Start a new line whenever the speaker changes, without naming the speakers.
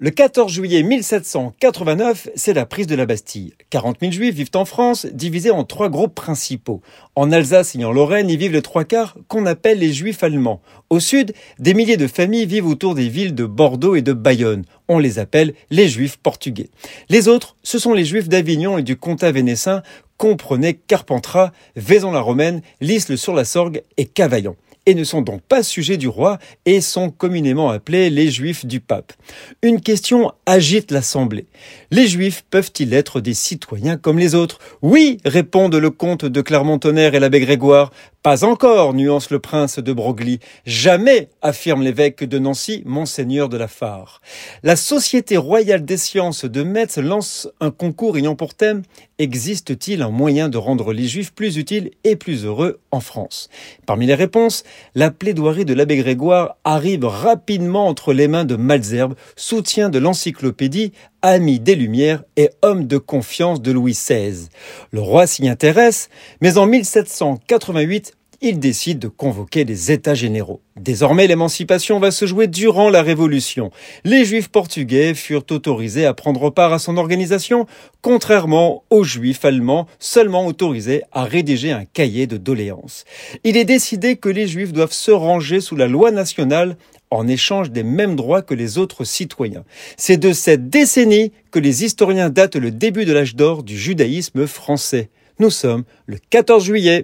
Le 14 juillet 1789, c'est la prise de la Bastille. 40 000 juifs vivent en France, divisés en trois groupes principaux. En Alsace et en Lorraine, y vivent les trois quarts qu'on appelle les juifs allemands. Au sud, des milliers de familles vivent autour des villes de Bordeaux et de Bayonne. On les appelle les juifs portugais. Les autres, ce sont les juifs d'Avignon et du comtat vénessin, comprenez Carpentras, Vaison-la-Romaine, Lisle-sur-la-Sorgue et Cavaillon et ne sont donc pas sujets du roi et sont communément appelés les juifs du pape. Une question agite l'Assemblée. Les juifs peuvent-ils être des citoyens comme les autres? Oui, répondent le comte de Clermont-Tonnerre et l'abbé Grégoire. Pas encore, nuance le prince de Broglie. Jamais, affirme l'évêque de Nancy, monseigneur de la Phare. La Société royale des sciences de Metz lance un concours ayant pour thème Existe-t-il un moyen de rendre les juifs plus utiles et plus heureux en France? Parmi les réponses, la plaidoirie de l'abbé Grégoire arrive rapidement entre les mains de Malzerbe, soutien de l'encyclopédie, ami des Lumières et homme de confiance de Louis XVI. Le roi s'y intéresse, mais en 1788, il décide de convoquer les États généraux. Désormais, l'émancipation va se jouer durant la Révolution. Les Juifs portugais furent autorisés à prendre part à son organisation, contrairement aux Juifs allemands seulement autorisés à rédiger un cahier de doléances. Il est décidé que les Juifs doivent se ranger sous la loi nationale en échange des mêmes droits que les autres citoyens. C'est de cette décennie que les historiens datent le début de l'âge d'or du judaïsme français. Nous sommes le 14 juillet.